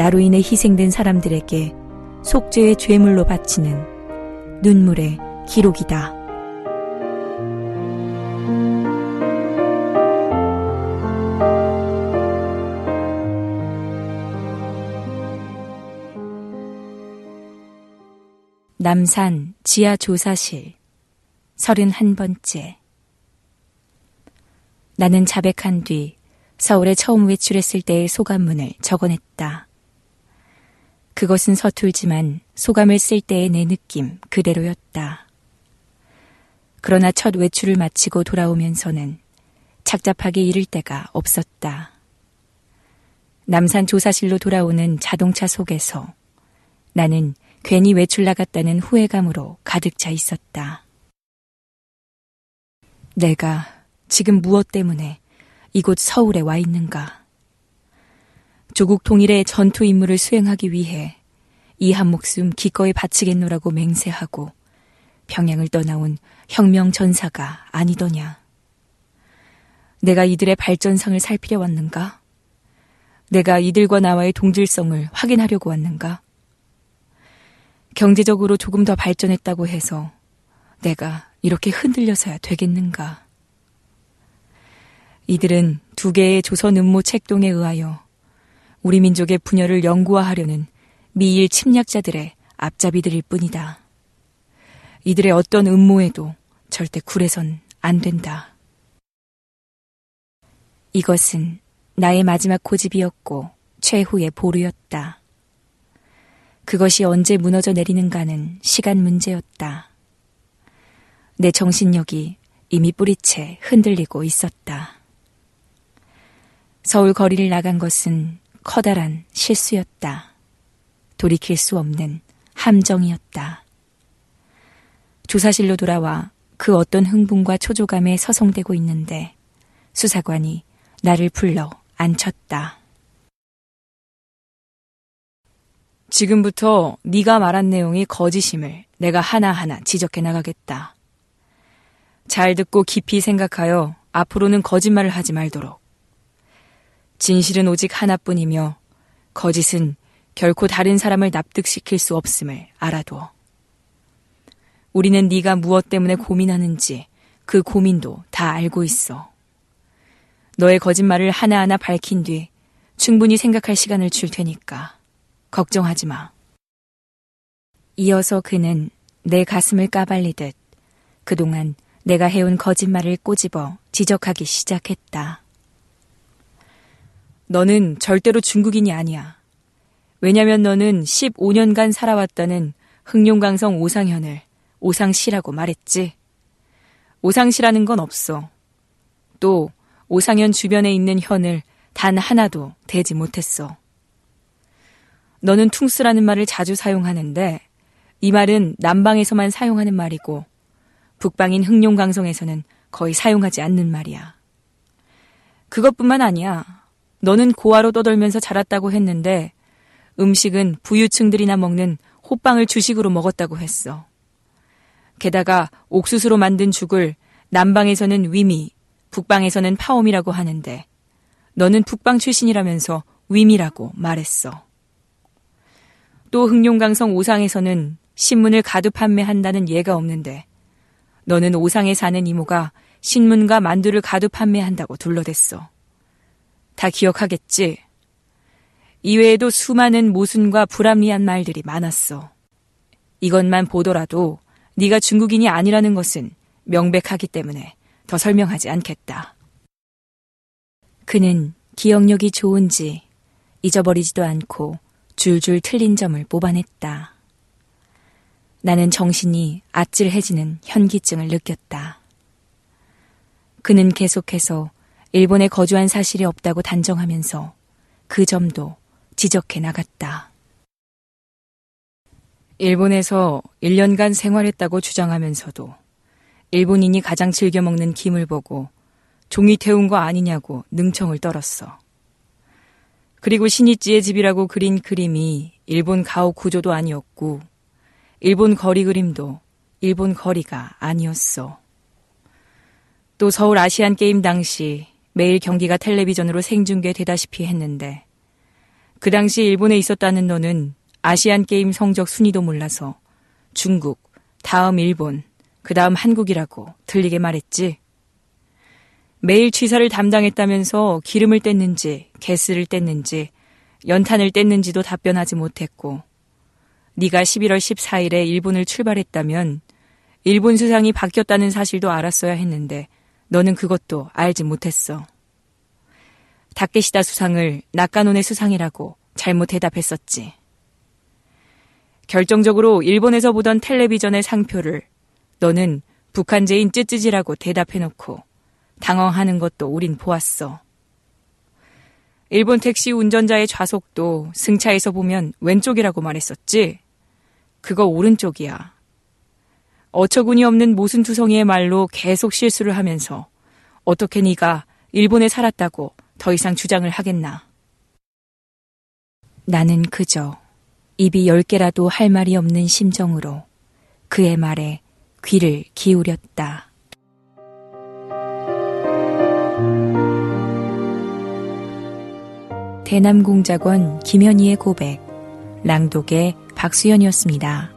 나로 인해 희생된 사람들에게 속죄의 죄물로 바치는 눈물의 기록이다. 남산 지하 조사실 31번째 나는 자백한 뒤 서울에 처음 외출했을 때의 소감문을 적어냈다. 그것은 서툴지만 소감을 쓸 때의 내 느낌 그대로였다. 그러나 첫 외출을 마치고 돌아오면서는 착잡하게 이를 데가 없었다. 남산 조사실로 돌아오는 자동차 속에서 나는 괜히 외출 나갔다는 후회감으로 가득 차 있었다. 내가 지금 무엇 때문에 이곳 서울에 와 있는가? 조국 통일의 전투 임무를 수행하기 위해 이 한 목숨 기꺼이 바치겠노라고 맹세하고 평양을 떠나온 혁명 전사가 아니더냐? 내가 이들의 발전상을 살피려 왔는가? 내가 이들과 나와의 동질성을 확인하려고 왔는가? 경제적으로 조금 더 발전했다고 해서 내가 이렇게 흔들려서야 되겠는가? 이들은 두 개의 조선 음모 책동에 의하여 우리 민족의 분열을 연구화하려는 미일 침략자들의 앞잡이들일 뿐이다. 이들의 어떤 음모에도 절대 굴해선 안 된다. 이것은 나의 마지막 고집이었고 최후의 보루였다. 그것이 언제 무너져 내리는가는 시간 문제였다. 내 정신력이 이미 뿌리채 흔들리고 있었다. 서울 거리를 나간 것은 커다란 실수였다. 돌이킬 수 없는 함정이었다. 조사실로 돌아와 그 어떤 흥분과 초조감에 서성대고 있는데 수사관이 나를 불러 앉혔다. 지금부터 네가 말한 내용이 거짓임을 내가 하나하나 지적해 나가겠다. 잘 듣고 깊이 생각하여 앞으로는 거짓말을 하지 말도록. 진실은 오직 하나뿐이며 거짓은 결코 다른 사람을 납득시킬 수 없음을 알아둬. 우리는 네가 무엇 때문에 고민하는지 그 고민도 다 알고 있어. 너의 거짓말을 하나하나 밝힌 뒤 충분히 생각할 시간을 줄 테니까. 걱정하지 마. 이어서 그는 내 가슴을 까발리듯 그동안 내가 해온 거짓말을 꼬집어 지적하기 시작했다. 너는 절대로 중국인이 아니야. 왜냐면 너는 15년간 살아왔다는 흥룡강성 오상현을 오상시라고 말했지. 오상시라는 건 없어. 또 오상현 주변에 있는 현을 단 하나도 대지 못했어. 너는 퉁스라는 말을 자주 사용하는데 이 말은 남방에서만 사용하는 말이고 북방인 흥룡강성에서는 거의 사용하지 않는 말이야. 그것뿐만 아니야. 너는 고아로 떠돌면서 자랐다고 했는데 음식은 부유층들이나 먹는 호빵을 주식으로 먹었다고 했어. 게다가 옥수수로 만든 죽을 남방에서는 위미, 북방에서는 파옴이라고 하는데 너는 북방 출신이라면서 위미라고 말했어. 또 흥룡강성 오상에서는 신문을 가득 판매한다는 예가 없는데 너는 오상에 사는 이모가 신문과 만두를 가득 판매한다고 둘러댔어. 다 기억하겠지? 이외에도 수많은 모순과 불합리한 말들이 많았어. 이것만 보더라도 네가 중국인이 아니라는 것은 명백하기 때문에 더 설명하지 않겠다. 그는 기억력이 좋은지 잊어버리지도 않고 줄줄 틀린 점을 뽑아냈다. 나는 정신이 아찔해지는 현기증을 느꼈다. 그는 계속해서 일본에 거주한 사실이 없다고 단정하면서 그 점도 지적해 나갔다. 일본에서 1년간 생활했다고 주장하면서도 일본인이 가장 즐겨 먹는 김을 보고 종이 태운 거 아니냐고 능청을 떨었어. 그리고 신이찌의 집이라고 그린 그림이 일본 가옥 구조도 아니었고 일본 거리 그림도 일본 거리가 아니었어. 또 서울 아시안 게임 당시 매일 경기가 텔레비전으로 생중계되다시피 했는데 그 당시 일본에 있었다는 너는 아시안 게임 성적 순위도 몰라서 중국, 다음 일본, 그 다음 한국이라고 들리게 말했지. 매일 취사를 담당했다면서 기름을 뗐는지, 개스를 뗐는지, 연탄을 뗐는지도 답변하지 못했고, 네가 11월 14일에 일본을 출발했다면 일본 수상이 바뀌었다는 사실도 알았어야 했는데 너는 그것도 알지 못했어. 다케시다 수상을 낙가논의 수상이라고 잘못 대답했었지. 결정적으로 일본에서 보던 텔레비전의 상표를 너는 북한제인 쯔쯔지라고 대답해놓고 당황하는 것도 우린 보았어. 일본 택시 운전자의 좌석도 승차에서 보면 왼쪽이라고 말했었지? 그거 오른쪽이야. 어처구니 없는 모순투성이의 말로 계속 실수를 하면서 어떻게 네가 일본에 살았다고 더 이상 주장을 하겠나. 나는 그저 입이 열 개라도 할 말이 없는 심정으로 그의 말에 귀를 기울였다. 대남공작원 김현희의 고백, 랑독의 박수연이었습니다.